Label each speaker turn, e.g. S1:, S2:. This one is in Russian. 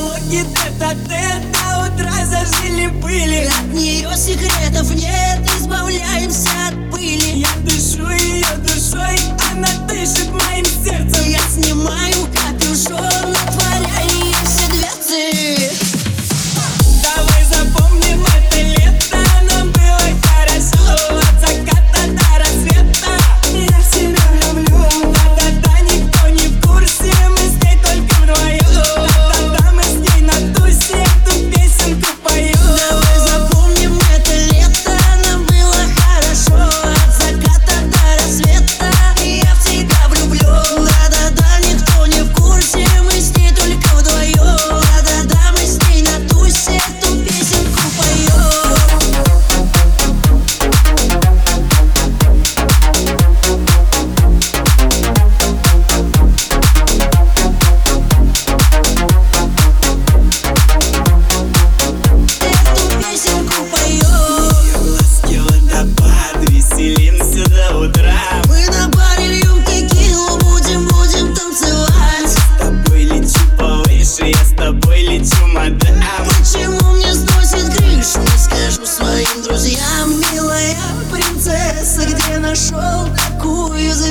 S1: Диалоги тет-а-тет до утра зажили были.
S2: От нее секретов нет, избавляемся
S1: Друзья, милая принцесса, где нашел
S2: такую звезду?